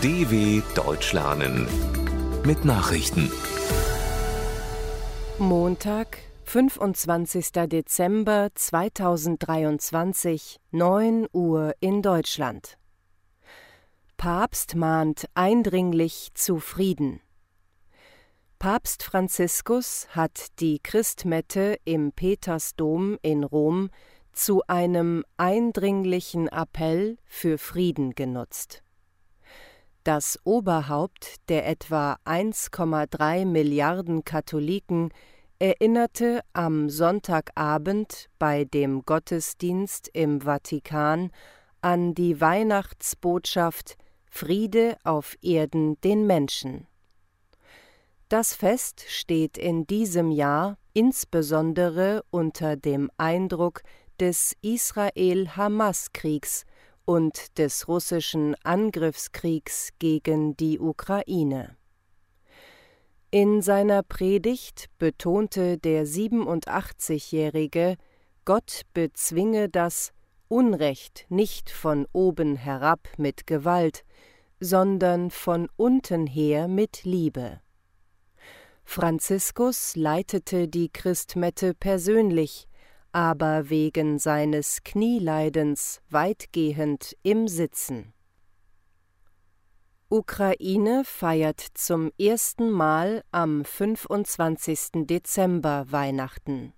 DW Deutsch lernen mit Nachrichten. Montag, 25. Dezember 2023, 9 Uhr in Deutschland. Papst mahnt eindringlich zu Frieden. Papst Franziskus hat die Christmette im Petersdom in Rom zu einem eindringlichen Appell für Frieden genutzt. Das Oberhaupt der etwa 1,3 Milliarden Katholiken erinnerte am Sonntagabend bei dem Gottesdienst im Vatikan an die Weihnachtsbotschaft Friede auf Erden den Menschen. Das Fest steht in diesem Jahr insbesondere unter dem Eindruck des Israel-Hamas-Kriegs und des russischen Angriffskriegs gegen die Ukraine. In seiner Predigt betonte der 87-Jährige, Gott bezwinge das Unrecht nicht von oben herab mit Gewalt, sondern von unten her mit Liebe. Franziskus leitete die Christmette persönlich, aber wegen seines Knieleidens weitgehend im Sitzen. Ukraine feiert zum ersten Mal am 25. Dezember Weihnachten.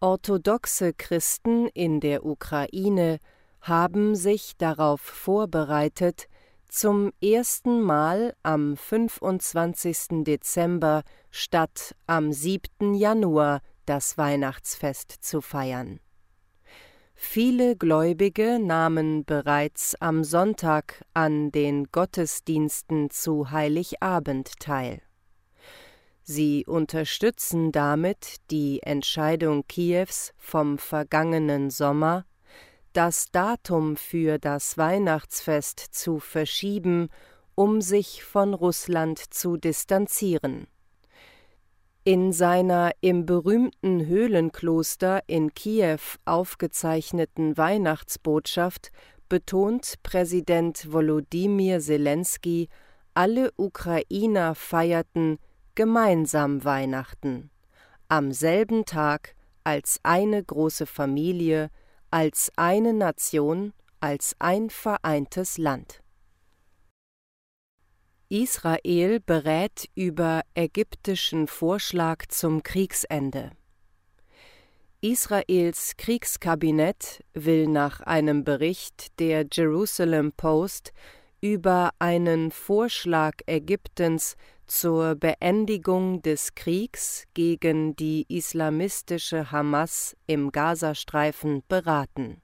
Orthodoxe Christen in der Ukraine haben sich darauf vorbereitet, zum ersten Mal am 25. Dezember statt am 7. Januar das Weihnachtsfest zu feiern. Viele Gläubige nahmen bereits am Sonntag an den Gottesdiensten zu Heiligabend teil. Sie unterstützen damit die Entscheidung Kiews vom vergangenen Sommer, das Datum für das Weihnachtsfest zu verschieben, um sich von Russland zu distanzieren. In seiner im berühmten Höhlenkloster in Kiew aufgezeichneten Weihnachtsbotschaft betont Präsident Volodymyr Zelensky, alle Ukrainer feierten gemeinsam Weihnachten, am selben Tag als eine große Familie, als eine Nation, als ein vereintes Land. Israel berät über ägyptischen Vorschlag zum Kriegsende. Israels Kriegskabinett will nach einem Bericht der Jerusalem Post über einen Vorschlag Ägyptens zur Beendigung des Kriegs gegen die islamistische Hamas im Gazastreifen beraten.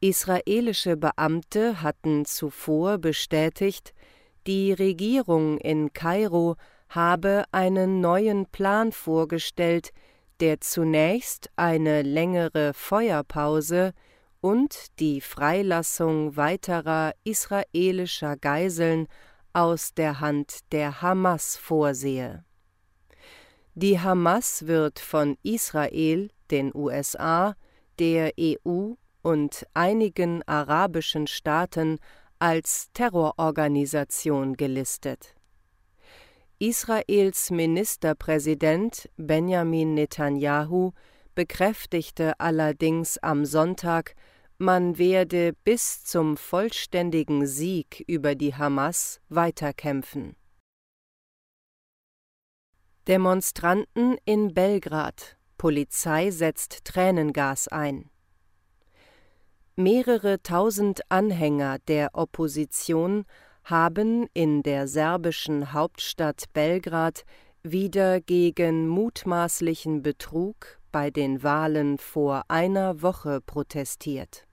Israelische Beamte hatten zuvor bestätigt, die Regierung in Kairo habe einen neuen Plan vorgestellt, der zunächst eine längere Feuerpause und die Freilassung weiterer israelischer Geiseln aus der Hand der Hamas vorsehe. Die Hamas wird von Israel, den USA, der EU und einigen arabischen Staaten als Terrororganisation gelistet. Israels Ministerpräsident Benjamin Netanyahu bekräftigte allerdings am Sonntag, man werde bis zum vollständigen Sieg über die Hamas weiterkämpfen. Demonstranten in Belgrad Polizei setzt Tränengas ein. Mehrere tausend Anhänger der Opposition haben in der serbischen Hauptstadt Belgrad wieder gegen mutmaßlichen Betrug bei den Wahlen vor einer Woche protestiert.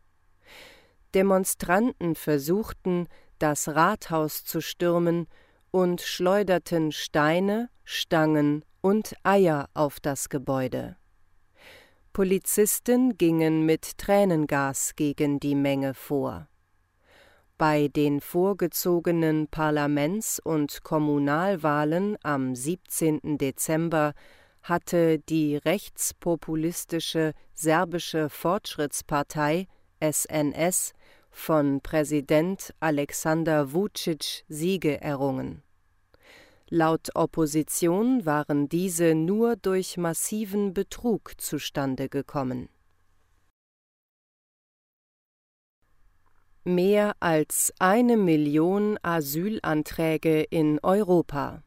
Demonstranten versuchten, das Rathaus zu stürmen und schleuderten Steine, Stangen und Eier auf das Gebäude. Polizisten gingen mit Tränengas gegen die Menge vor. Bei den vorgezogenen Parlaments- und Kommunalwahlen am 17. Dezember hatte die rechtspopulistische serbische Fortschrittspartei SNS von Präsident Alexander Vucic Siege errungen. Laut Opposition waren diese nur durch massiven Betrug zustande gekommen. Mehr als eine Million Asylanträge in Europa.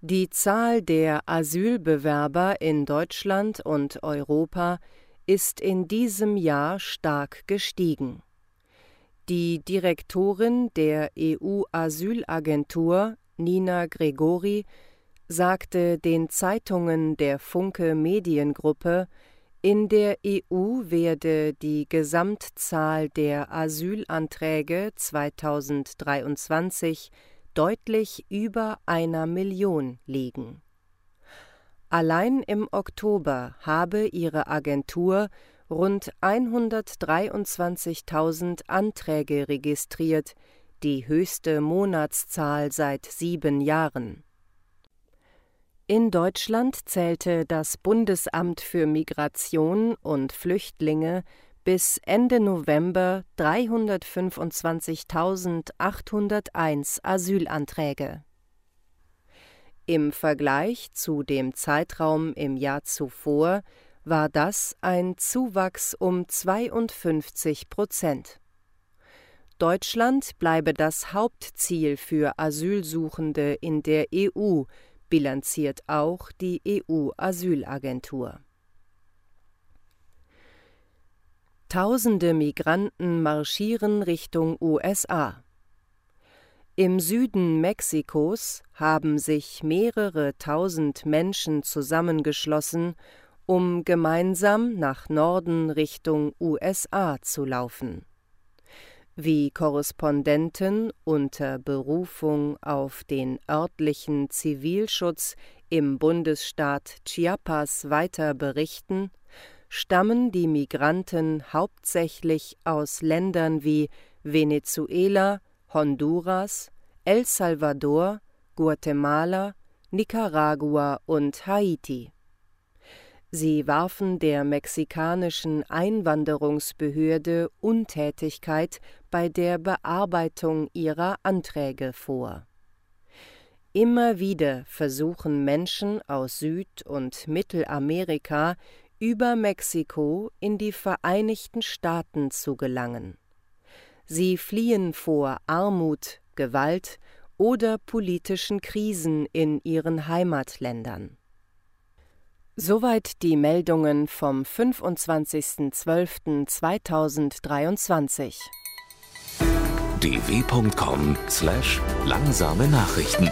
Die Zahl der Asylbewerber in Deutschland und Europa ist in diesem Jahr stark gestiegen. Die Direktorin der EU-Asylagentur, Nina Gregori, sagte den Zeitungen der Funke Mediengruppe, in der EU werde die Gesamtzahl der Asylanträge 2023 deutlich über einer Million liegen. Allein im Oktober habe ihre Agentur rund 123.000 Anträge registriert, die höchste Monatszahl seit sieben Jahren. In Deutschland zählte das Bundesamt für Migration und Flüchtlinge bis Ende November 325.801 Asylanträge. Im Vergleich zu dem Zeitraum im Jahr zuvor war das ein Zuwachs um 52 Prozent. Deutschland bleibe das Hauptziel für Asylsuchende in der EU, bilanziert auch die EU-Asylagentur. Tausende Migranten marschieren Richtung USA. Im Süden Mexikos haben sich mehrere tausend Menschen zusammengeschlossen, um gemeinsam nach Norden Richtung USA zu laufen. Wie Korrespondenten unter Berufung auf den örtlichen Zivilschutz im Bundesstaat Chiapas weiter berichten, stammen die Migranten hauptsächlich aus Ländern wie Venezuela, Honduras, El Salvador, Guatemala, Nicaragua und Haiti. Sie warfen der mexikanischen Einwanderungsbehörde Untätigkeit bei der Bearbeitung ihrer Anträge vor. Immer wieder versuchen Menschen aus Süd- und Mittelamerika über Mexiko in die Vereinigten Staaten zu gelangen. Sie fliehen vor Armut, Gewalt oder politischen Krisen in ihren Heimatländern. Soweit die Meldungen vom 25.12.2023. dw.com/langsame Nachrichten